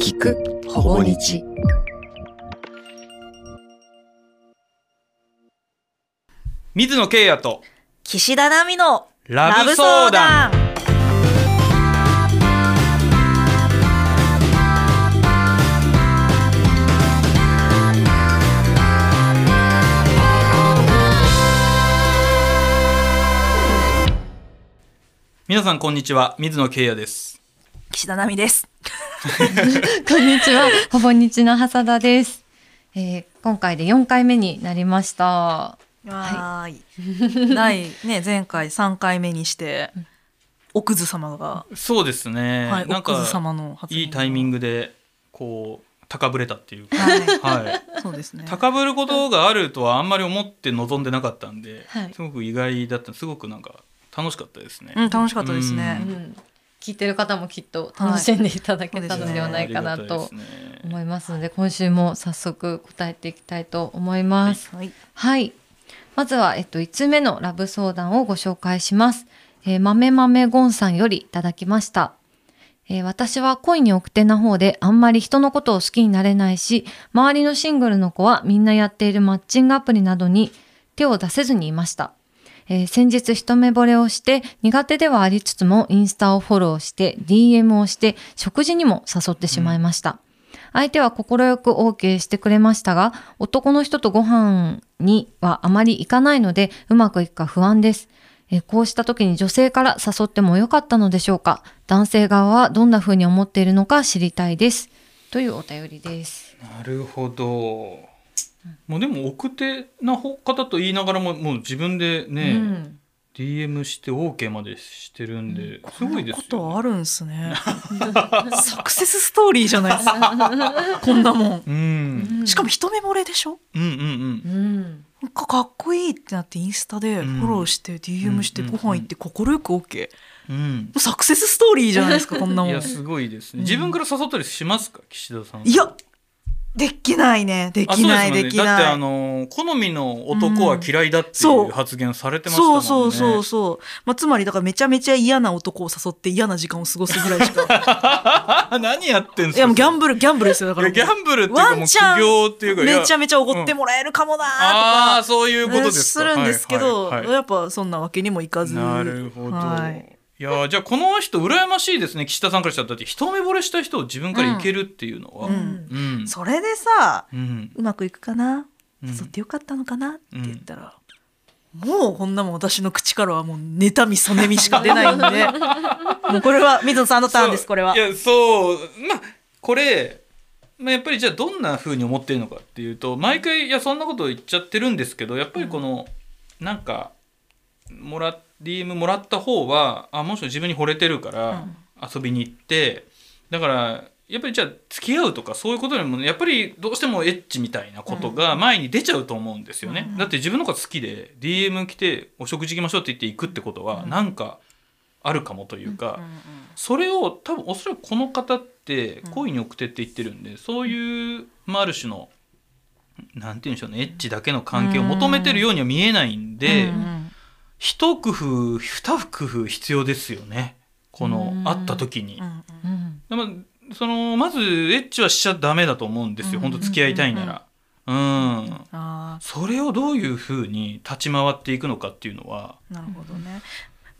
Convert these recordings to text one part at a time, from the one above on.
聞く。ほぼ日。水野圭也と。岸田奈美のラブ相談。皆さんこんにちは。水野圭也です岸田奈美です。こんにちは、ほぼ日の浅田です。えー今回で4回目になりました。はーい。第ね前回3回目にして奥津様が、そうですね、はい、なんか奥津様の発言いいタイミングでこう高ぶれたっていうかはい、はいそうですね。高ぶることがあるとはあんまり思って望んでなかったんで、はいすごく意外だったすごくなんか楽しかったですね。うん楽しかったですねう。うん聞いてる方もきっと楽しんでいただけたのではないかなと思いますので、今週も早速答えていきたいと思います。はい。はい。まずは、えっと、5つ目のラブ相談をご紹介します。えー、豆豆ゴンさんよりいただきました。えー私は恋に奥手な方であんまり人のことを好きになれないし、周りのシングルの子はみんなやっているマッチングアプリなどに手を出せずにいました。えー先日一目惚れをして苦手ではありつつもインスタをフォローして DM をして食事にも誘ってしまいました。相手は快く OK してくれましたが、男の人とご飯にはあまり行かないので、うまくいくか不安です。えこうした時に女性から誘ってもよかったのでしょうか男性側はどんな風に思っているのか知りたいです。というお便りです。なるほど。もうでも奥手な方と言いながらももう自分でね、うん DM して OK までしてるんで、すごいですことよ、あるんすね。サクセスストーリーじゃないですか。こんなもん。うん、しかも一目惚れでしょ？うんうんうんうん。なんかかっこいいってなってインスタでフォローして DM してうんご飯行って快く OK。うん。サクセスストーリーじゃないですか こんなもん。いやすごいですね。自分から誘ったりしますか？岸田さん。いやできないね。であきないそうすもんね。ですきない。だってあの好みの男は嫌いだっていそう。う発言されてましたもんね。そうそうそうそう、まあ、つまりだからめちゃめちゃ嫌な男を誘って嫌な時間を過ごすぐらいしか。何やってんすか。いやもうギャンブブルギャンブルですよ。だからギャンブルっていうかもうっていうかめちゃめちゃおごってもらえるかもなーとあかあそういうことですか。するんですけど、はいはいはい。やっぱそんなわけにもいかず。なるほど。はいい、やじゃあこの人羨ましいですね。岸田さんからしたらだって一目惚れした人を自分からいけるっていうのは、うん。うん。それでさうん。うまくいくかな？うん。誘ってよかったのかな？って言ったら、もうこんなもん私の口からはもう妬みそねみしか出ないんで。もうこれは水野さんのターンですこれはいやそう。まあこれ、まあ、やっぱりじゃあどんな風に思ってるのかっていうと毎回いやそんなこと言っちゃってるんですけどやっぱりこの、なんかもら DM もらった方はあもし自分に惚れてるから遊びに行って、だからやっぱりじゃあ付き合うとかそういうことよりもやっぱりどうしてもエッチみたいなことが前に出ちゃうと思うんですよね、うん。だって自分のこと好きで DM 来てお食事行きましょうって言って行くってことはうん。なんかあるかもというか、うんうんそれを多分おそらくこの方って恋に奥手って言ってるんで、そういう、まあ、ある種のなんて言うんでしょうねエッチだけの関係を求めてるようには見えないんで、うんうん一工夫二工夫必要ですよね。このうん。会った時に。そのまずエッチはしちゃダメだと思うんですよ、うん。本当付き合いたいなら。うんあそれをどういうふうに立ち回っていくのかっていうのは。あなるほどね。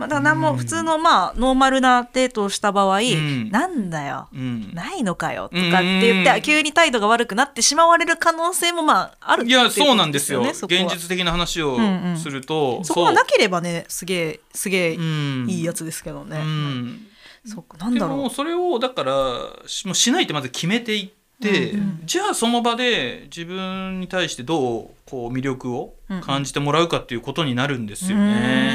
まあ、だから何も普通のまあノーマルなデートをした場合、ん。なんだよ。うん、ないのかよとかって言って、うん急に態度が悪くなってしまわれる可能性もまああるいやっていそうなんですよ。現実的な話をうんうん。すると、そこがなければねすげえすげえうん。いいやつですけどね。うん。そなんでもだろう。それをだからしもうしないってまず決めていって、うんうん。じゃあその場で自分に対してどうこう魅力を感じてもらうかっていうことになるんですようーん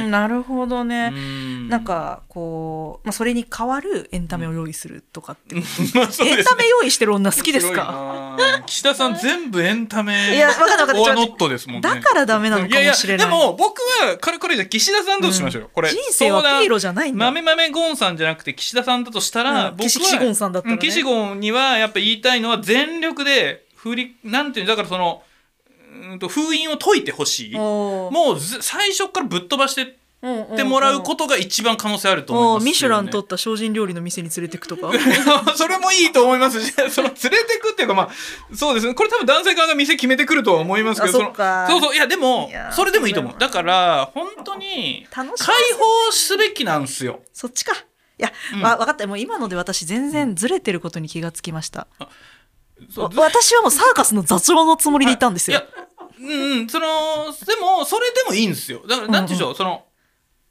ね。なるほどね。うん。なんかこう、まあ、それに代わるエンタメを用意するとかって、まあそうエンタメ用意してる女好きですか？な岸田さん全部エンタメいや分かった分かったね。だからダメなのかもしれない。いやいやでも僕は軽々じゃ岸田さんとしましょうよ。これ人生はピエロじゃないんだ。豆豆ゴンさんじゃなくて岸田さんだとしたら、僕はうん。岸岸ゴンさんだったらね。うん岸ゴンにはやっぱ言いたいのは全力で振りなんていうのだからそのうんと封印を解いてほしい。もうず最初からぶっ飛ばしてっってもらうことが一番可能性あると思いますよ、ね、ミシュラン取った精進料理の店に連れてくとか。それもいいと思います。しその連れてくっていうかまあそうですね。これ多分男性側が店決めてくるとは思いますけどあそうそう。いやでもそれでもいいと思う。だだから本当に解放すべきなんですよ。そっちか。いや、うん。わ分かった。もう今ので私全然ずれてることに気がつきました、そうわ私はもうサーカスの座長のつもりでいたんですよ。いや、うんうん、その、でも、それでもいいんですよ。だから、なんていうんでしょう、その、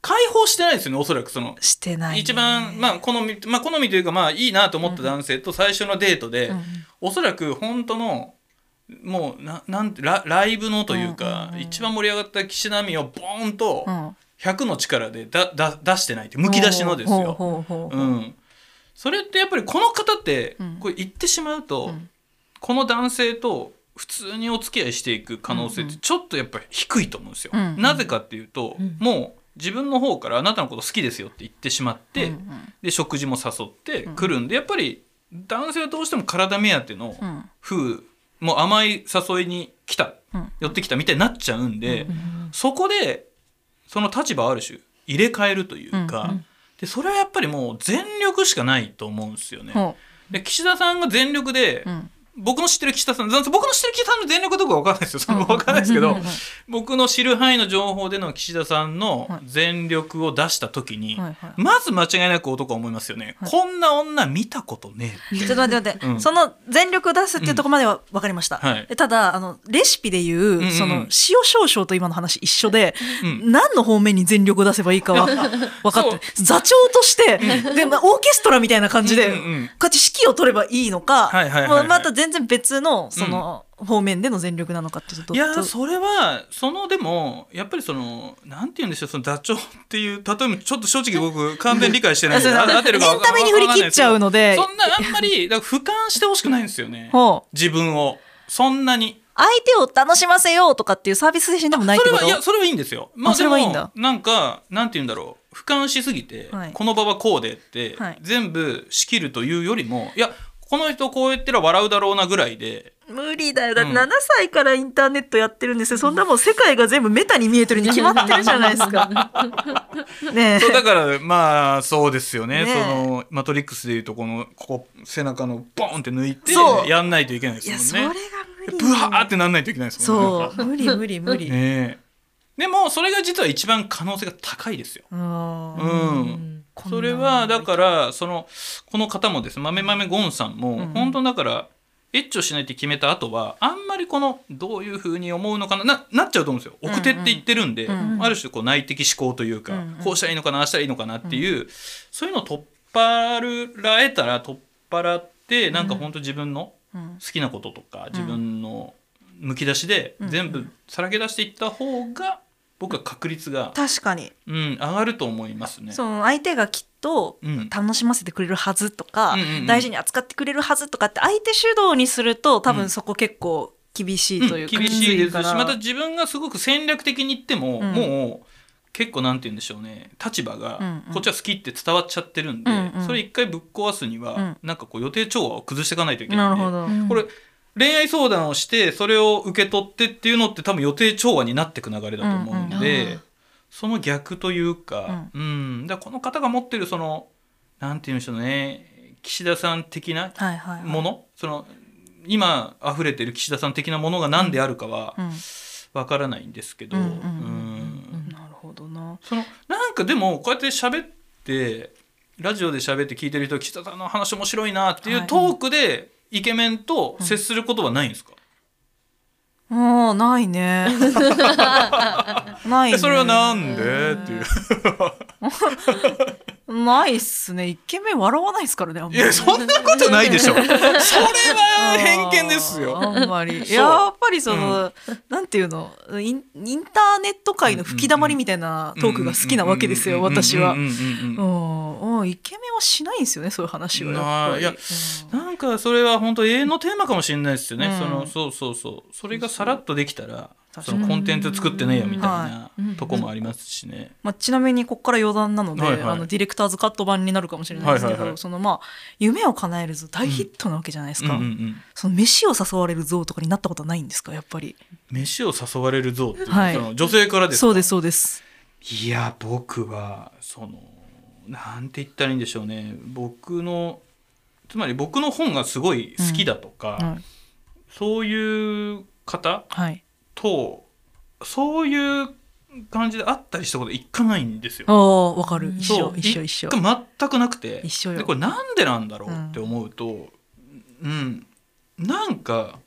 解放してないですよね、おそらく、その、してないね、一番、まあ、好み、まあ、好みというか、まあ、いいなと思った男性と最初のデートで、うんおそらく、本当の、もう、ななんてラ、ライブのというか、うんうんうん。一番盛り上がった岸田美をボーンとう、ん。100の力でだだ出してないって、むき出しのですよ。ほうん。それってやっぱりこの方ってうん、これ言ってしまうと、うん。この男性と普通にお付き合いしていく可能性ってちょっとやっぱり低いと思うんですよ。うんうん。なぜかっていうと、うん。もう自分の方からあなたのこと好きですよって言ってしまって、うんうん。で食事も誘ってくるんで、やっぱり男性はどうしても体目当てのうん。風、もう甘い誘いに来た、うん。寄ってきたみたいになっちゃうんで、うんそこでその立場ある種入れ替えるというか、うんうん。でそれはやっぱりもう全力しかないと思うんですよね。ほで岸田さんが全力で、ううん僕の知ってる岸田さん僕の知ってる岸田さんの全力どこか分かんないですよ。それも分かんないですけどうん。うんうんうん僕の知る範囲の情報での岸田さんのはい。全力を出した時に、はいはいまず間違いなく男は思いますよね、はい。こんな女見たことねえ ちょっと待って待って、うん。その全力出すっていうところまでは分かりました、はい。でただあのレシピでいう、うんうんその塩少々と今の話一緒で、うん。何の方面に全力を出せばいいかは 分かって座長として、でまあ、オーケストラみたいな感じで、うんうんうん。こうやって指揮を取ればいいのか、はいはいはいはい。まあまた全然別のその、方面での全力なのかっていうといやどそれはそのでもやっぱりそのなんて言うんでしょうそのダチョウっていう例えばちょっと正直僕完全に理解してないんで 合ってるかエンタメに振り切っちゃうので。そんなあんまりだから俯瞰してほしくないんですよね。自分を。そんなに。相手を楽しませようとかっていうサービス精神でもないっそれてこと？はいやそれはいいんですよ。まああそれはいいんだ。なんかなんて言うんだろう。俯瞰しすぎて、はい。この場はこうでって、はい。全部仕切るというよりもいやこの人こう言ってら笑うだろうなぐらいで。無理だよ。だってうん。7歳からインターネットやってるんですよ。そんなもん世界が全部メタに見えてるに 決まってるじゃないですか。ねえ。そうだからまあそうですよね。ねえ。そのマトリックスでいうとこのここ背中のボンって抜いてやんないといけないでいやそれがすもんね。無理。ブワーってなんないといけないですもんね。そう。無理無理無理、ねえ。でもそれが実は一番可能性が高いですよ。うんそれはだからそのこの方もです豆豆ゴンさんも、うん。本当だからエッチをしないって決めた後はあんまりこのどういうふうに思うのかなななっちゃうと思うんですよ。奥手って言ってるんで、うんある種こう内的思考というか、うんこうしたらいいのかなああしたらいいのかなっていう、そういうのを取っ払らえたら取っ払ってなんか本当自分のうん。好きなこととか自分のむき出しでうん。全部さらけ出していった方が僕は確率が、確かに、うん、上がると思いますね。その相手がきっとうん。楽しませてくれるはずとか、うん大事に扱ってくれるはずとかって相手主導にすると多分そこ結構厳しいというか、うん厳しいですしまた自分がすごく戦略的に言っても、うん。もう結構なんて言うんでしょうね。立場がこっちは好きって伝わっちゃってるんで、うんうんそれ一回ぶっ壊すには、うん。なんかこう予定調和を崩していかないといけないるほど、うん。これ恋愛相談をしてそれを受け取ってっていうのって多分予定調和になっていく流れだと思うんで、うんうんその逆というか,、うん。だからこの方が持ってるそのなんて言うんでしょうね岸田さん的なはいはいはい。もの、その今溢れてる岸田さん的なものが何であるかはうん。わからないんですけど、うんうんうん。うん。なるほどな。そのなんかでもこうやって喋ってラジオで喋って聞いてる人岸田さんの話面白いなっていうはい。トークでイケメンと接することはないんですか、もうないね。ないね。えそれはなんで？っていう ないっすね。イケメン笑わないですからねあんまり。いやそんなことないでしょ。それは偏見ですよ。あんまり。やっぱりその、なんていうの？インインターネット界の吹き溜まりみたいなトークが好きなわけですよ私はうんうんうんうんうんうんうんイケメンはしないんですよねそういう話はいやなんかそれは本当永遠のテーマかもしれないですよね、うんそのそうそうそうそれがさらっとできたらそのコンテンツ作ってねえよみたいはなとこもありますしね。まあ、ちなみにここから余談なので、はいはい。あのディレクターズカット版になるかもしれないですけど、はいはいはい。そのまあ夢を叶えるぞ大ヒットなわけじゃないですか、うんうんうん。その飯を誘われる像とかになったことはないんですかやっぱり。飯を誘われる像っていう、はい。その女性からですか？そうですそうです。いや僕はそのなんて言ったらいいんでしょうね。僕のつまり僕の本がすごい好きだとか、うん。そういう方はいとそういう感じで会ったりしたこと一回ないんですよ。ああわかる。一緒そう。一緒一緒。全くなくて。一緒よ。でこれなんでなんだろうって思うとうん、なんか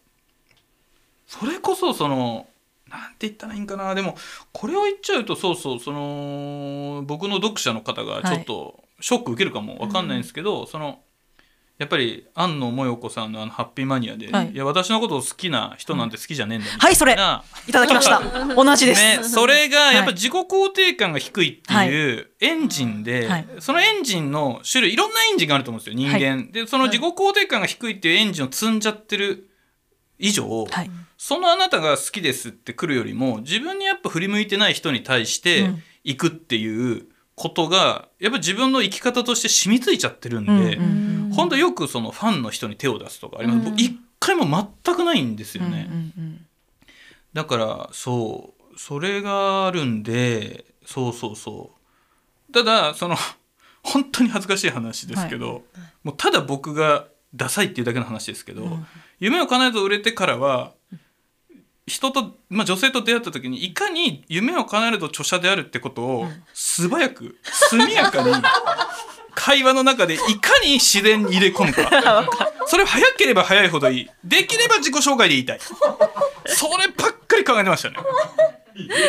それこそそのなんて言ったらいいんかな。でもこれを言っちゃうとそうそうその僕の読者の方がちょっとショック受けるかもわかんないんですけど、そのやっぱり安野もよこさんのあのハッピーマニアで、はい。い、や私のことを好きな人なんて好きじゃねえんだみたはいそれ。な。いただきました。同じです、ね、それがやっぱはい自己肯定感が低いっていうエンジンで、はい。そのエンジンの種類いろんなエンジンがあると思うんですよ人間、でその自己肯定感が低いっていうエンジンを積んじゃってる以上、はい。そのあなたが好きですって来るよりも自分にやっぱ振り向いてない人に対してうん。行くっていうことがやっぱ自分の生き方として染みついちゃってるんで、うんうん本当よくそのファンの人に手を出すとかあります、うん。僕一回も全くないんですよね。うんうんだからそうそれがあるんでそうそうそう。ただその本当に恥ずかしい話ですけど、もうただ僕がダサいっていうだけの話ですけど、うん。夢を叶えず売れてからは人と、まあ、女性と出会った時にいかに夢を叶えると著者であるってことを素早く速やかに 会話の中でいかに自然に入れ込むか。それを早ければ早いほどいい。できれば自己紹介で言いたい。そればっかり考えてましたね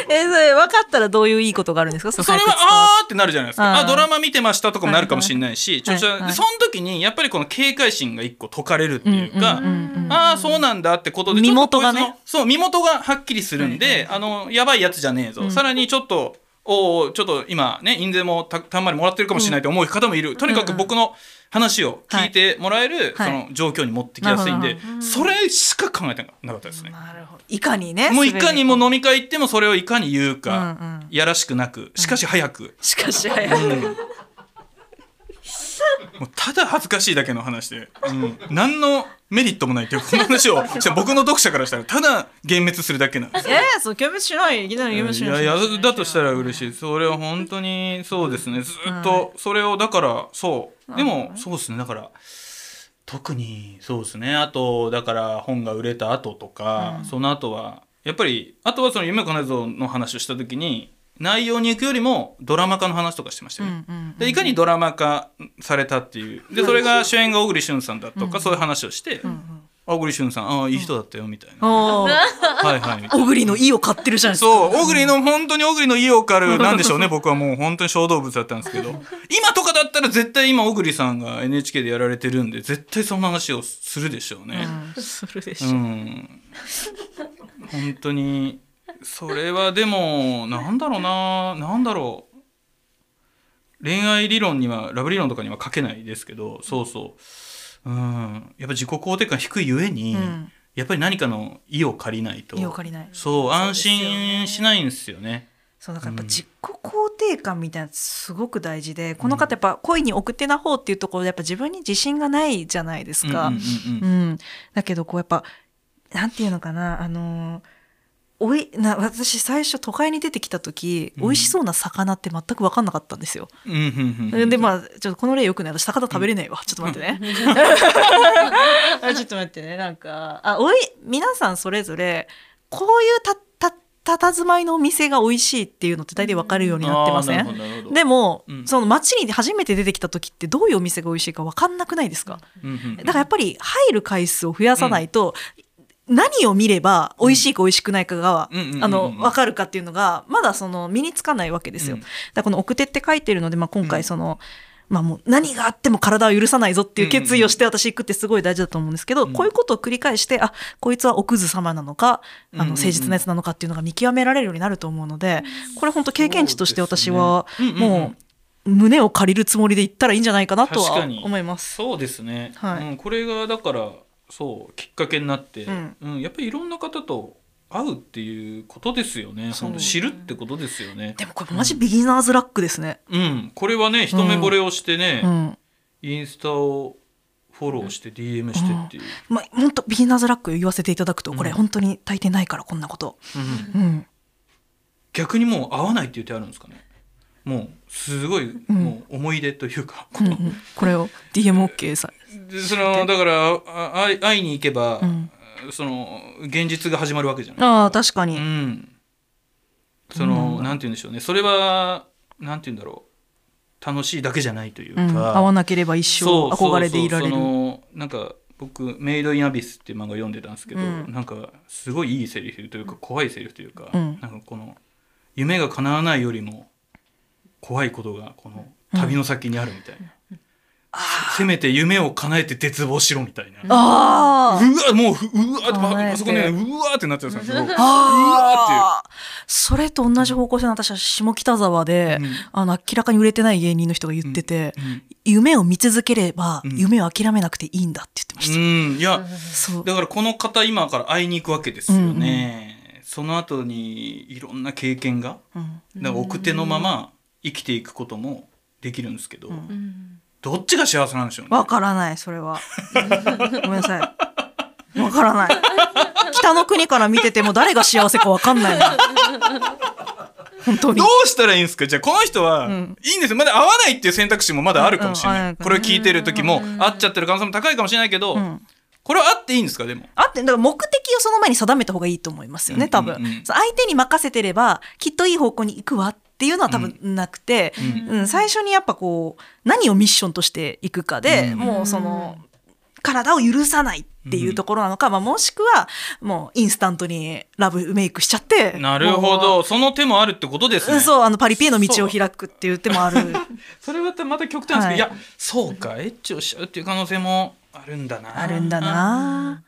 えそれ分かったらどういういいことがあるんですか？そそれはあーってなるじゃないですか。あドラマ見てましたとかもなるかもしれないしはいはい。その時にやっぱりこの警戒心が一個解かれるっていうか、うんうんうんうん。ああそうなんだってことで身元がね。そう身元がはっきりするんで、あのやばいやつじゃねえぞ、うん。さらにちょっとおーちょっと今ね印税もたたんまりもらってるかもしれないと思う方もいる、とにかく僕の話を聞いてもらえる、はい。その状況に持ってきやすいんで、それしか考えてなかったですね。いかにねもういかにもの飲み会行ってもそれをいかに言うか、やらしくなくしかし早く、しかし早い、うんもうただ恥ずかしいだけの話で、うん、何のメリットもないっていうこの話を じゃあ僕の読者からしたらただ幻滅するだけなんですいやいやそう軽蔑しない。いきなり軽蔑しない。いやいやだとしたら嬉しい。それは本当にそうですね。ずっとそれをだからそう。でもそうですね。だから特にそうですね。あとだから本が売れた後とか、うん。その後はやっぱりあとはその夢かなぞの話をした時に内容に行くよりもドラマ化の話とかしてましたよね、うんうんでいかにドラマ化されたっていう。でそれが主演が小栗旬さんだとか、うん。そういう話をして、うんうん。小栗旬さんああいい人だったよみたいな、はいはい。小栗の意を買ってるじゃないですか。そう小栗の本当に小栗の意を狩るなんでしょうね 僕はもう本当に小動物だったんですけど。今とかだったら絶対今小栗さんが NHK でやられてるんで絶対その話をするでしょうね。うん。するでしょ、うん、本当にそれはでもなんだろうな。なんだろう。恋愛理論にはラブ理論とかには書けないですけどそうそう、うん、やっぱ自己肯定感低いゆえに、うん。やっぱり何かの意を借りないと。意を借りない。そう安心しないんですよね。そうだからやっぱうん。自己肯定感みたいなのすごく大事で、この方やっぱ恋に奥手な方っていうところでやっぱ自分に自信がないじゃないですか。うんうんううん。うんん、だけどこうやっぱなんていうのかなあのーおいな私最初都会に出てきた時、うん。美味しそうな魚って全く分かんなかったんですよ。うんうんうんでまあちょっとこの例よくね私魚食べれないわ、ちょっと待ってね。あちょっと待ってね。なんかあおい皆さんそれぞれこういうたた佇まいのお店が美味しいっていうのって大体分かるようになってませあーなるほどなるほどでも、うんその街に初めて出てきた時ってどういうお店が美味しいか分かんなくないですか、うんうんだからやっぱり入る回数を増やさないと、何を見れば美味しいか美味しくないかが、うんうんうんうんあの分かるかっていうのがまだその身につかないわけですよ。うん。だこの奥手って書いてるので、まあ、今回その、まあもう何があっても体を許さないぞっていう決意をして私行くってすごい大事だと思うんですけど、うん。こういうことを繰り返してあこいつは奥津様なのかあうんうんうん。の誠実なやつなのかっていうのが見極められるようになると思うのでこれ本当経験値として私はもう胸を借りるつもりで行ったらいいんじゃないかなとは思います。そうですね、はい。うん、これがだからそうきっかけになって、うん。うんやっぱりいろんな方と会うっていうことですよね。知るってことですよね。でもこれマジビギナーズラックですね。うんこれはね一目惚れをしてね、うん。インスタをフォローして DM してっていう、まあ本当ビギナーズラック言わせていただくとこれうん本当に大抵ないからこんなこと。うん。うん。逆にもう合わないって言ってあるんですかね。もうすごいもう思い出というか、これを DMOK さでそのだからあ会い会いに行けば、ん。その現実が始まるわけじゃない。ああ確かに、うん、その、なんて言うんでしょうね。それはなんて言うんだろう。楽しいだけじゃないというか、うん、合わなければ一生憧れでいられる。そうそのなんか僕「メイド・イン・アビス」っていう漫画を読んでたんですけど、うん。なんかすごいいいセリフというか怖いセリフというか、うん。なんかこの夢が叶わないよりも怖いことがこの旅の先にあるみたいな、せせめて夢を叶えて絶望しろみたいな、あうわもうふうわーってあそこねうわーってなっちゃうんですよ。すごいああそれと同じ方向性の私は下北沢で、うん。あの明らかに売れてない芸人の人が言ってて、うん。夢を見続ければ、うん。夢を諦めなくていいんだって言ってました、うん。いやそう。だからこの方今から会いに行くわけですよね、その後にいろんな経験がうん。だから奥手のまま生きていくこともできるんですけど、うんどっちが幸せなんでしょうね？わからないそれは。ごめんなさい。わからない。北の国から見てても誰が幸せかわかんないの本当に。どうしたらいいんですか？じゃあこの人は、うん。いいんですよ。まだ会わないっていう選択肢もまだあるかもしれない、うんうんこれを聞いてる時も会っちゃってる可能性も高いかもしれないけど、うん。これは会っていいんですか？でも。あってだから目的をその前に定めた方がいいと思いますよね多分、うんうんうん。相手に任せてればきっといい方向に行くわっていうのは多分なくて、ううん最初にやっぱこう何をミッションとしていくかで、うん。もうその体を許さないっていうところなのか、まあ、もしくはもうインスタントにラブメイクしちゃってなるほもどその手もあるってことですうねそうあのパリピへの道を開くっていう手もある。そ れはまた極端ですけど、はい。い、やそうかエッチをしちゃうっていう可能性もあるんだな。あるんだな。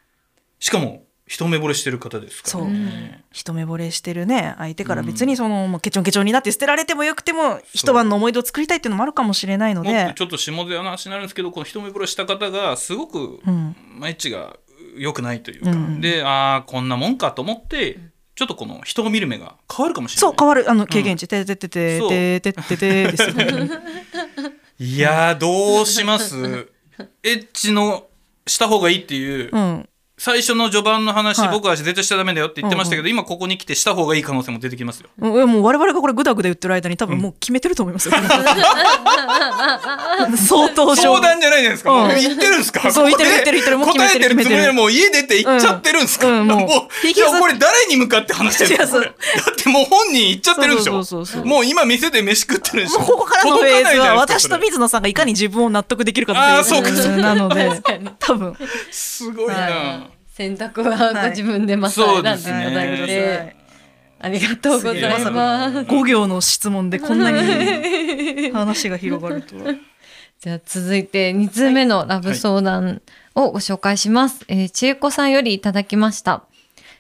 しかも一目惚れしてる方ですからね一目惚れしてるね。相手から別にその、もうケチョンケチョンになって捨てられてもよくても一晩の思い出を作りたいっていうのもあるかもしれないので。ちょっと下手な話になるんですけどこの一目惚れした方がすごく、うん。まあ、エッチが良くないというか、うんでああこんなもんかと思ってちょっとこの人を見る目が変わるかもしれない。そう変わる。あの経験値、ててててててててですよねいやーどうしますエッチのした方がいいっていう、うん最初の序盤の話、はい。僕は絶対しちゃダメだよって言ってましたけど、今ここに来てした方がいい可能性も出てきますよ。もうもう我々がこれグダグダ言ってる間に多分もう決めてると思いますよ。相当上相談じゃないじゃないですか。もううん言ってるんですか？そう言ってる言ってる言ってるもう決めてる答えてるつもりで決めてるもう家出て行っちゃってるんですか？うん。うんもう。もういやこれ誰に向かって話してるんですか？違う。これ。だってもう本人行っちゃってるんでしょ？そうそうそうそうもう今店で飯食ってるんでしょ？もうここからのフェーズは私と水野さんがいかに自分を納得できるかっていうあーそうかそうか。なので。多分。すごいな。はい選択はご自分でまた選んでいただいて、ありがとうございます。5行の質問でこんなに話が広がるとは。じゃあ続いて2通目のラブ相談をご紹介します。えーちえこさんよりいただきました。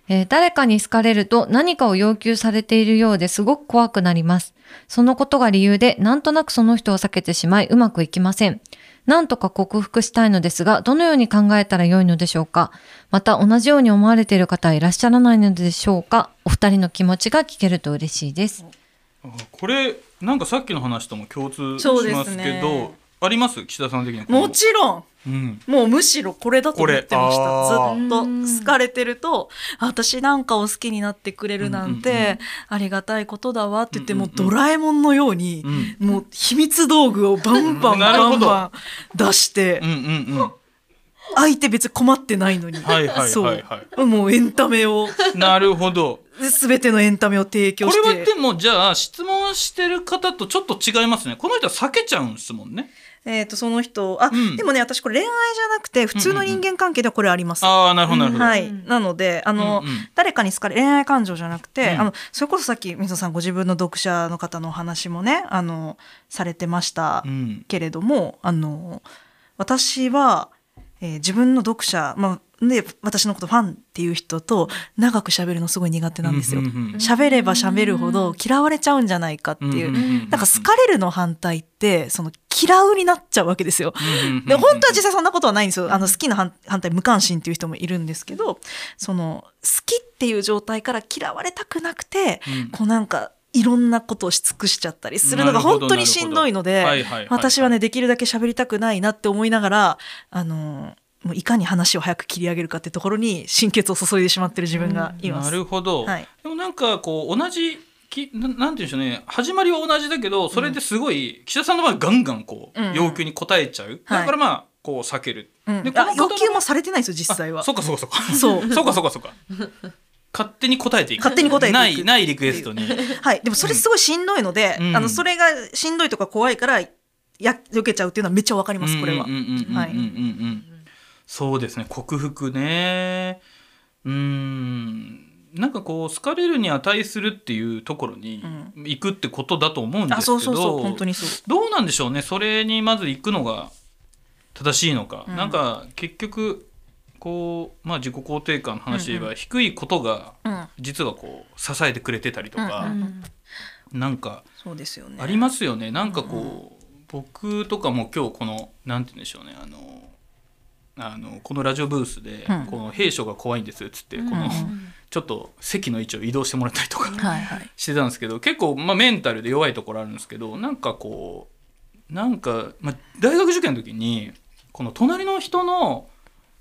えー誰かに好かれると何かを要求されているようですごく怖くなります。そのことが理由でなんとなくその人を避けてしまいうまくいきません。なんとか克服したいのですが、どのように考えたらよいのでしょうかまた同じように思われている方はいらっしゃらないのでしょうかお二人の気持ちが聞けると嬉しいです。あこれなんかさっきの話とも共通しますけねど、あります？岸田さん的に。は。もちろん。うん。もうむしろこれだと思ってました。ずっと好かれてるとあ私なんかを好きになってくれるなんて、ありがたいことだわって言って、もうドラえもんのように、うん。もう秘密道具をバンバンバンバン出して、うんうんうん。相手別に困ってないのに、はいはいそう、はい。はもうエンタメを。なるほど。全てのエンタメを提供こして。れはでもじゃあ質問してる方とちょっと違いますね。この人は避けちゃうんですもんね。えー、とその人あ、うん。でもね私これ恋愛じゃなくて普通の人間関係ではこれあります。ああなるほどなるほど。はい、なのであの、うんうん。誰かに好かれ恋愛感情じゃなくて、うん。あのそれこそさっき水野さんご自分の読者の方のお話もねあのされてましたうん。けれども、あの私は、えー自分の読者、まあ、で私のことファンっていう人と長く喋るのすごい苦手なんですよ。喋、れば喋るほど嫌われちゃうんじゃないかっていう。なんか好かれるの反対ってその嫌うになっちゃうわけですよ。で本当は実際そんなことはないんですよ。あの好きな反反対無関心っていう人もいるんですけどその好きっていう状態から嫌われたくなくて、うんこうなんかいろんなことをし尽くしちゃったりするのが本当にしんどいので私はねできるだけ喋りたくないなって思いながらあのもういかに話を早く切り上げるかってところに心血を注いでしまってる自分がいます。なるほど、はい。でもなんかこう同じきななんて言うんでしょうね。始まりは同じだけどそれですごい、岸田さんの場合はガンガンこう、うん。要求に応えちゃう、はいだからまあこう避ける、うんでこの要求もされてないんですよ実際は。あそうかそうかそうか。そう。そうかそうかそうか。勝手に答えていく。勝手に答えていくないないリクエストに。はい。でもそれすごいしんどいので、うん。あのそれがしんどいとか怖いからや避けちゃうっていうのはめっちゃわかりますこれはうんうんうんうんうんうんはいうんそうですね。克服ね。うーん。なんかこう好かれるに値するっていうところに行くってことだと思うんですけど、あそうそうそう。本当にそう。どうなんでしょうね。それにまず行くのが正しいのか、うん。なんか結局こうまあ自己肯定感の話で言えば、低いことがうん。実はこう支えてくれてたりとか、うんなんかありますよね。なんかこう、僕とかも今日このなんて言うんでしょうね。あのあのこのラジオブースで、うん。この兵所が怖いんですっつって、このちょっと席の位置を移動してもらったりとか、してたんですけど結構、まあ、メンタルで弱いところあるんですけどなんかこうなんか、まあ、大学受験の時にこの隣の人の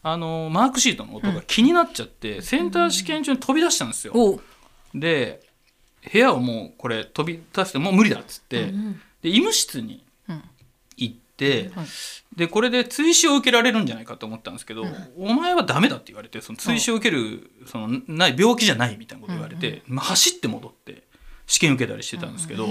あのマークシートの音が気になっちゃって、センター試験中に飛び出したんですよ。で部屋をもうこれ飛び出してもう無理だっつって、で医務室にはい。でこれで追試を受けられるんじゃないかと思ったんですけど、お前はダメだって言われてその追試を受けるそのない病気じゃないみたいなこと言われて、まあ、走って戻って試験受けたりしてたんですけど、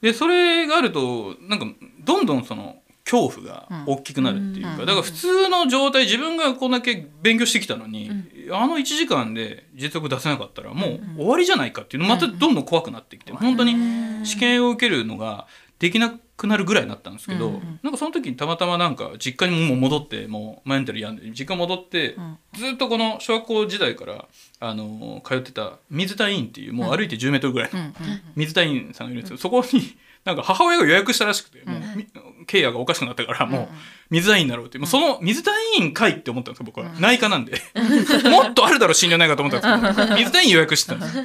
でそれがあるとなんかどんどんその恐怖が大きくなるっていうか、うんだから普通の状態自分がこんだけ勉強してきたのに、あの1時間で実力出せなかったらもう終わりじゃないかっていうのまたどんどん怖くなってきて、本当に試験を受けるのができなくなるぐらいになったんですけど、うんなんかその時にたまたまなんか実家にもう戻ってもうメンタル病んで実家戻って、ん。ずっとこの小学校時代からあの通ってた水田院っていうもう歩いて10メートルぐらいの、うんうん水田院さんがいるんですけどそこになんか母親が予約したらしくて、もうみケイヤがおかしくなったからもう水田院になろうって、もうその水田院かいって思ったんですよ僕は、内科なんで。もっとあるだろう診療内科と思ったんですけど水田院予約してたんですよ。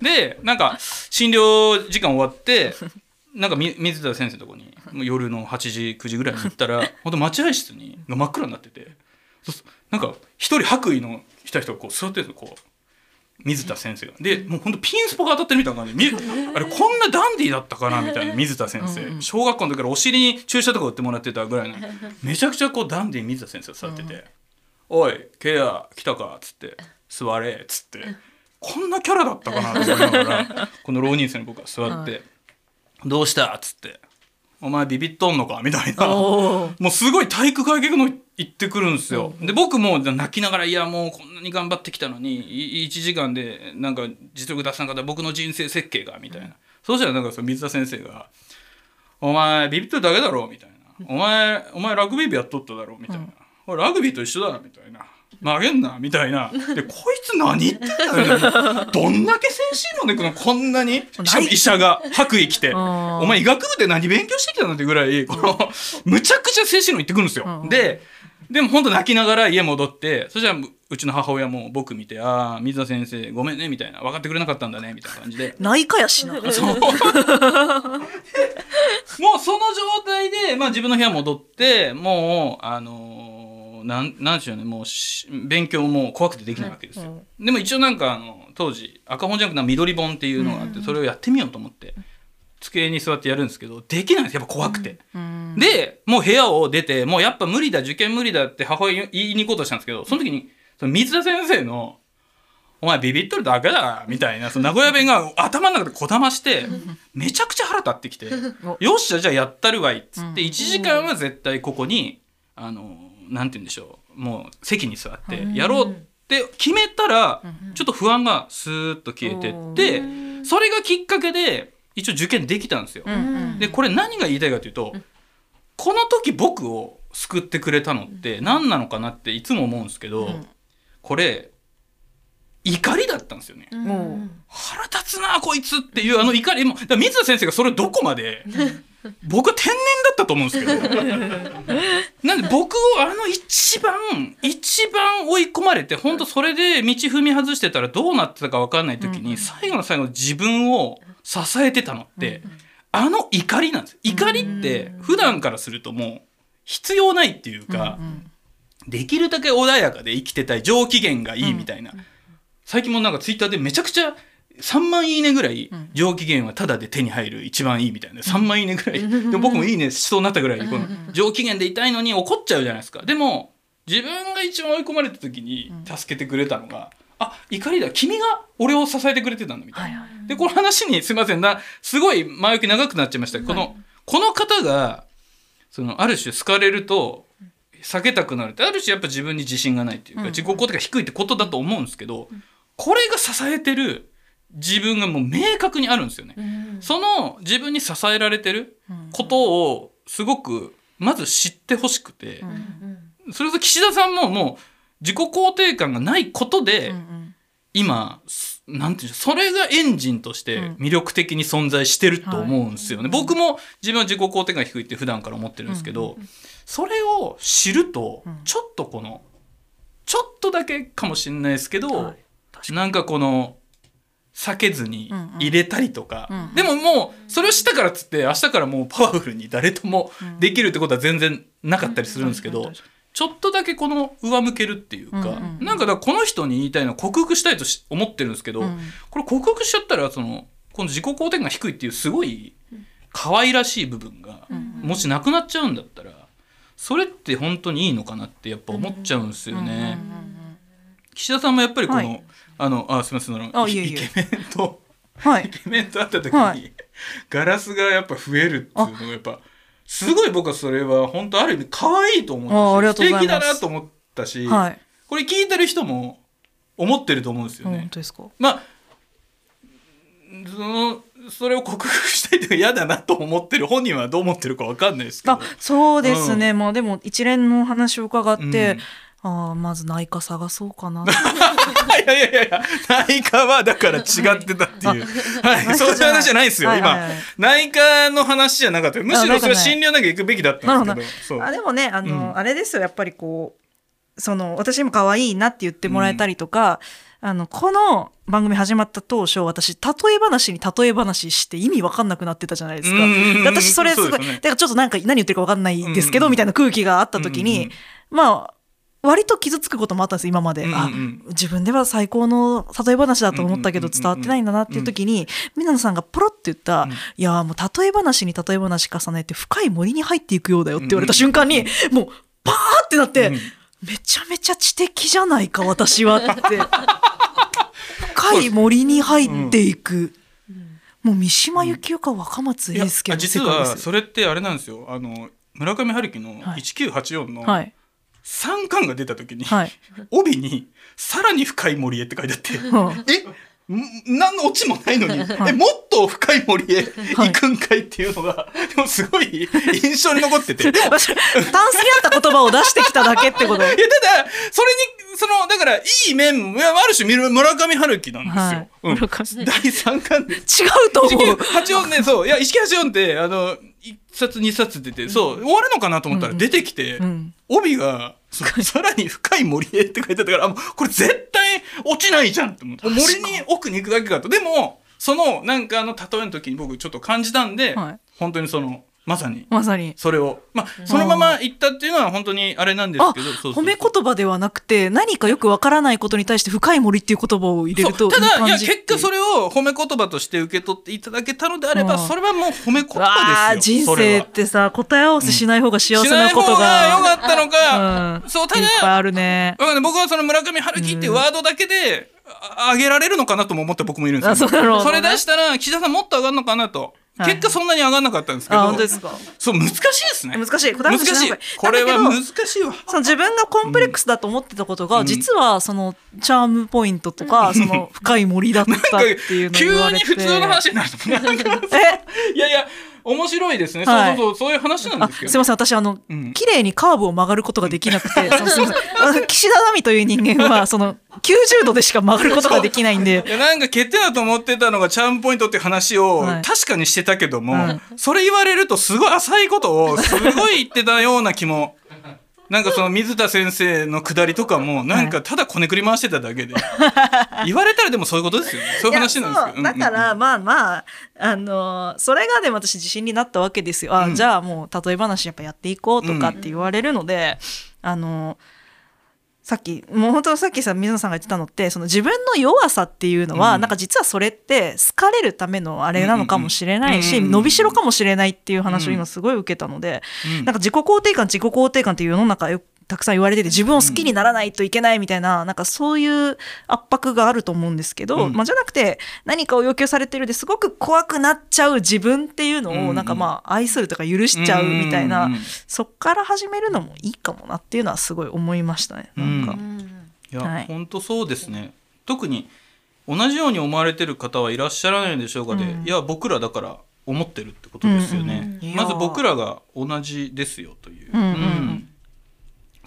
でなんか診療時間終わってなんかみ水田先生のとこに夜の8時9時ぐらいに行ったら 本当待合室にが真っ暗になっててなんか一人白衣の来た人がこう座ってるんですよこう。水田先生が。でもうほんとピンスポが当たってるみたいな感じでみ あれこんなダンディーだったかなみたいな水田先生。小学校の時からお尻に注射とか打ってもらってたぐらいのめちゃくちゃこうダンディーに水田先生が座ってて「おいケア来たか」っつって「座れ」っつってこんなキャラだったかなと思いながらこの浪人生の僕が座って「どうした?」っつって「お前ビビっとんのか?」みたいな。もうすごい体育会系の言ってくるんですよ。で僕も泣きながら「いやもうこんなに頑張ってきたのに1時間でなんか実力出さなかったら僕の人生設計が」みたいな、そうしたらなんかその水田先生が「お前ビビってるだけだろ」みたいな「お前お前ラグビー部やっとっただろ」みたいな「俺ラグビーと一緒だ」みたいな。投げんなみたいな。でこいつ何言ってんだよ。どんだけ精神論でこのこんなに。しかも医者が白衣着て。ん。お前医学部で何勉強してきたのってぐらいこのむちゃくちゃ精神論言ってくるんですよ。うん。ででも本当泣きながら家戻ってそしたらうちの母親も僕見て「ああ水田先生ごめんね」みたいな「分かってくれなかったんだね」みたいな感じで。内科やしな。そう。もうその状態で、まあ、自分の部屋戻ってもうあのーなんなんでしょうね。もうし勉強も怖くてできないわけですよ。でも一応なんかあの当時赤本じゃなくて緑本っていうのがあってそれをやってみようと思って机に座ってやるんですけどできないんです。やっぱ怖くて。でもう部屋を出てもうやっぱ無理だ受験無理だって母親に言いに行こうとしたんですけどその時にその水田先生の「お前ビビっとるだけだ」みたいなその名古屋弁が頭の中でこだましてめちゃくちゃ腹立ってきて「よっしゃじゃあやったるわい」っつって1時間は絶対ここにあのなんて言うんでしょう。もう席に座ってやろうって決めたらちょっと不安がスーッと消えてってそれがきっかけで一応受験できたんですよ。でこれ何が言いたいかというとこの時僕を救ってくれたのって何なのかなっていつも思うんですけど、これ怒りだったんですよね。も腹立つなこいつっていうあの怒り。も水田先生がそれどこまで僕は天然だったと思うんですけど。なんで僕をあの一番一番追い込まれて本当それで道踏み外してたらどうなってたか分かんない時に最後の最後自分を支えてたのってあの怒りなんです。怒りって普段からするともう必要ないっていうかできるだけ穏やかで生きてたい上機嫌がいいみたいな。最近もなんかツイッターでめちゃくちゃ3万いいねぐらいうん。上機嫌はタダで手に入る一番いいみたいな。3万いいねぐらい。でも僕もいいねしそうになったぐらいこの上機嫌でいたいのに怒っちゃうじゃないですか。でも自分が一番追い込まれた時に助けてくれたのが、あ怒りだ君が俺を支えてくれてたんだみたいな。はいはいでこの話にすいません。なすごい前置き長くなっちゃいました。このこの方がそのある種好かれると避けたくなる。ってある種やっぱ自分に自信がないっていうか、うん。自己肯定が低いってことだと思うんですけど、これが支えてる自分がもう明確にあるんですよね。その自分に支えられてることをすごくまず知ってほしくて、それこそ岸田さんももう自己肯定感がないことで、うんうん。今すなんていうんでしょうそれがエンジンとして魅力的に存在してると思うんですよね、僕も自分は自己肯定感低いって普段から思ってるんですけど、それを知るとうん。ちょっとこのちょっとだけかもしれないですけど、はい。なんかこの避けずに入れたりとか、うんうん。でももうそれをしたからっつって明日からもうパワフルに誰ともできるってことは全然なかったりするんですけど、ちょっとだけこの上向けるっていうか、うんうんなんかだこの人に言いたいのは克服したいとし思ってるんですけど、うん。これ克服しちゃったらそのこの自己肯定感が低いっていうすごい可愛らしい部分がもしなくなっちゃうんだったらそれって本当にいいのかなってやっぱ思っちゃうんですよね。岸田さんもやっぱりこの、はいあのあすみませんあのあいえいえ。イケメンとはい。イケメンと会った時に、はい。ガラスがやっぱ増えるっていうのがやっぱすごい僕はそれは本当ある意味可愛いと思ったし素敵だなと思ったし、はい。これ聞いてる人も思ってると思うんですよね。本当ですか？まあそのそれを克服したいというか嫌だなと思ってる本人はどう思ってるか分かんないですけど。あそうですね、まあでも一連のお話を伺って、うんああまず内科探そうかな。いやいやいやいや内科はだから違ってたっていう、はい。そういう話じゃないですよ、今、はいはいはい。内科の話じゃなかった。むしろそれはあ診療なきゃ行くべきだったんですけどあでもねあの、うん。あれですよやっぱりこうその私も可愛いなって言ってもらえたりとか、あのこの番組始まった当初私例え話に例え話して意味わかんなくなってたじゃないですか。私それすごいすね。だからちょっとなんか何言ってるかわかんないですけど、うんうんみたいな空気があった時に、うんうん。まあ割と傷つくこともあったんです今まで、うんうんうん。あ自分では最高の例え話だと思ったけどうんうんうんうん伝わってないんだなっていう時に皆野さんがポロって言った「うん。いやもう例え話に例え話重ねて深い森に入っていくようだよ」って言われた瞬間に、もうパーってなって、うん。めちゃめちゃ知的じゃないか私はって。深い森に入っていく、もう三島由紀夫か若松英介の実は世界ですよ。それってあれなんですよ。あの村上春樹のはい。1984のはい3巻が出た時に、はい、帯に「さらに深い森へ」って書いてあってうん。えん何のオチもないのに、えもっと深い森へ行くんかいっていうのが、でもすごい印象に残ってて。でタンスにあった言葉を出してきただけってこと？ただそれにそのだからいい面もいやある種村上春樹なんですよ。はい。うん。第3巻で。違うと思う。1984ねそう。いや石木84ってあの1冊2冊出てそう終わるのかなと思ったら出てきて、うん。帯がさらに深い森へって書いてあったからあもうこれ絶対落ちないじゃんって。思って森に奥に行くだけかと。でもそのなんかあの例えの時に僕ちょっと感じたんで、はい。本当にそのまさに。まさに。それを。まあそのまま言ったっていうのは本当にあれなんですあけどそうそう褒め言葉ではなくて何かよくわからないことに対して深い森っていう言葉を入れるとただいやじ結果それれを褒め言葉として受け取っていただけたのであればうん。それはもう褒め言わ葉ですよ。それは生ってさ答え合わせしない方が幸せしなないこと方が良がかったのか、うん。そうただいっぱいあるね。僕はその村上春樹っていうワードだけであ上げられるのかなとも思った僕もいるんですよ、あそれ出したら岸田さんもっと上がるのかなと、はい結果そんなに上がんなかったんですけどあ本当ですか？そう難しいですね。難しい。難しい。これは難しいわ。その自分がコンプレックスだと思ってたことが、うん。実はそのチャームポイントとか、その深い森だったっていうのを急言われて。に普通の話になるとなんか え？いやいや面白いですね、はい。そうそうそう。そういう話なんあですけどすいません。私あの、うん。綺麗にカーブを曲がることができなくてん。岸田奈美という人間はその90度でしか曲がることができないんで。いやなんか欠点だと思ってたのがチャームポイントって話をはい。確かにしてたけども、はい。それ言われるとすごい浅いことをすごい言ってたような気もなんかその水田先生のくだりとかもなんかただこねくり回してただけで言われたらでもそういうことですよね。そういう話なんですけど。だからまあまああのそれがでも私自信になったわけですよ。あ、うん。じゃあもう例え話やっぱやっていこうとかって言われるので、あのさっきもう本当さっきさ水野さんが言ってたのってその自分の弱さっていうのは、うん。なんか実はそれって好かれるためのあれなのかもしれないし、うん。うんうん伸びしろかもしれないっていう話を今すごい受けたので、うん。なんか自己肯定感自己肯定感っていう世の中よたくさん言われてて自分を好きにならないといけないみたいな,、なんかそういう圧迫があると思うんですけど、うん。まあ、じゃなくて何かを要求されてるですごく怖くなっちゃう自分っていうのうんうんをなんかまあ愛するとか許しちゃうみたいな、うんうんうん。そっから始めるのもいいかもなっていうのはすごい思いましたね。なんか、うん。いや、はい。本当そうですね。特に同じように思われてる方はいらっしゃらないでしょうかで、うん。いや僕らだから思ってるってことですよね、うん。うん。まず僕らが同じですよという、うん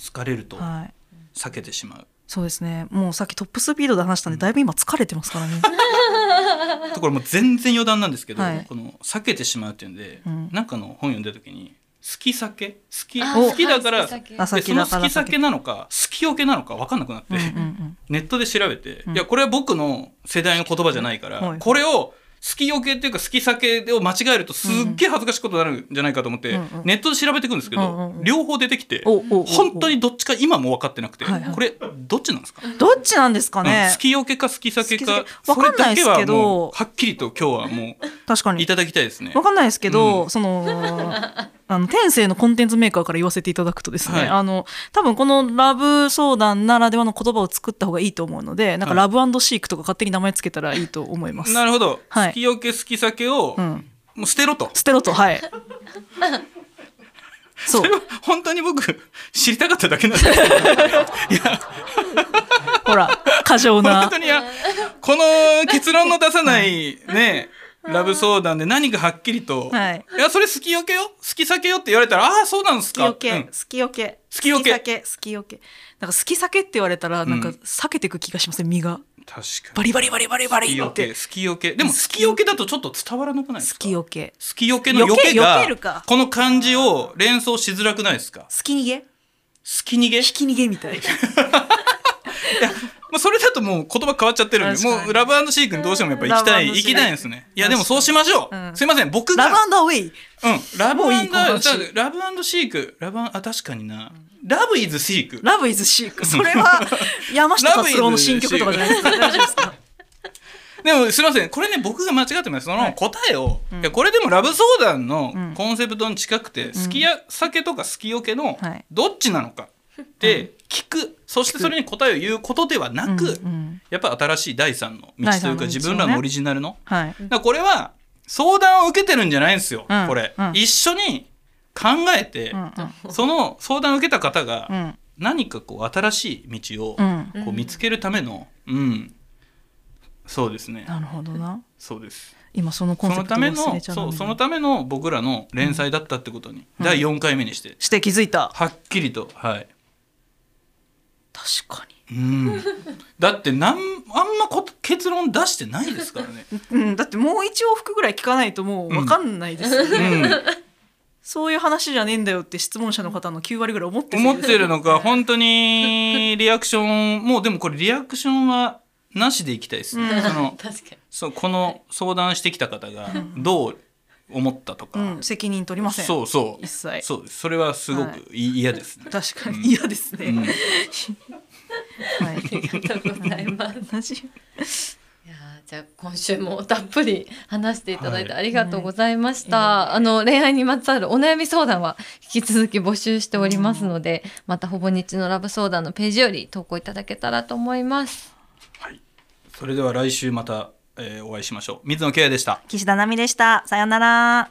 うんうん好かれるとはい。避けてしまう、そうですね。もうさっきトップスピードで話したんでだいぶ今疲れてますからね。とこれもう全然余談なんですけど、はい。この避けてしまうっていうんで、うん。なんかの本読んだ時に好き酒？好きあ好きだから、はいその好き酒なのか好きよけなのか分かんなくなって、うんうんうん。ネットで調べて、うん。いやこれは僕の世代の言葉じゃないから、はい。これを好きよけっていうか好き酒を間違えるとすっげえ恥ずかしいことになるんじゃないかと思って、ネットで調べていくんですけど、両方出てきて、本当にどっちか今も分かってなくて、これどっちなんですか、どっちなんですかうんね好。きよけか好き酒か好き酒。わかんないですけど。それだけはっきりと今日はも確かに。ういただきたいですね。わ。かんないですけど、うん。そのあの天性のコンテンツメーカーから言わせていただくとですね、はい。あの多分このラブ相談ならではの言葉を作った方がいいと思うのでなんかはいラブシークとか勝手に名前つけたらいいと思います。なるほど、はい。好きよけ好き酒を、うん、もう捨てろと。捨てろとはい。そう。それは本当に僕知りたかっただけなんですけど。いや。ほら過剰な。本当にこの結論の出さないねラブ相談で何かはっきりと「はい。いやそれ好きよけよ？好き酒よ」って言われたら「ああそうなんですか」好きよけ、うん。好きよけ。好きよけ。好き酒好きよけ。なんか好き酒って言われたらなんかうん。避けていく気がしません？身が。確かバリバリバリバリバリって。好きよけでも好きよけだとちょっと伝わらなくないです好かきよけ。好きよけのよけがこの漢字を連想しづらくないですか？好好き逃げ？き逃げ？引き逃げみたい まあ、それだともう言葉変わっちゃってるんでもうラブシークにどうしてもやっぱ行きたい行きたいんですね。いやでもそうしましょう、うん。すいません僕が。ラブウェイ。うん、ラブもういいこの話ラブシークラブあ確かにな、ラブイズシーク。ラブイズシーク。それは山下達郎の新曲とかじゃないですか。大丈夫ですかでもすいませんこれね僕が間違ってます。その答えを、いやこれでもラブ相談のうんコンセプトに近くて、好きや酒とか好きよけのはい。どっちなのかって聞く、そしてそれに答えを言うことではなく、うんうん。やっぱ新しい第三の道というかね自分らのオリジナルの。はい。これは相談を受けてるんじゃないんですよ、うんこれ、うん。一緒に考えて、うんその相談を受けた方がうん。何かこう新しい道をうん。こう見つけるための、うん。そうですね。なるほどな。そうです。今そのコンそセプトをのための忘れちゃそうそのための僕らの連載だったってことに、第4回目にして。して気づいた。はっきりとはい、確かうん、だってなんあんまこ結論出してないですからね、に、うん、だってもう一往復ぐらい聞かないともう分かんないですよね、うん、そういう話じゃねえんだよって質問者の方の9割ぐらい思ってる。思ってるのか本当にリアクションもうでもこれリアクションはなしでいきたいですね、うん。その 確かに。そうこの相談してきた方がどう思ったとか、うん、責任取りません。そうそう。一切。そうそれはすごくい。嫌ですね、確かに嫌ですね、うん。はい。ありがとうございます。同じいやーじゃあ今週もたっぷり話していただいてはい。ありがとうございました、あの恋愛にまつわるお悩み相談は引き続き募集しておりますので、またほぼ日のラブ相談のページより投稿いただけたらと思います。はい、それでは来週また、えーお会いしましょう。水野圭也でした。岸田奈美でした。さようなら。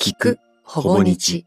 聞くほぼ日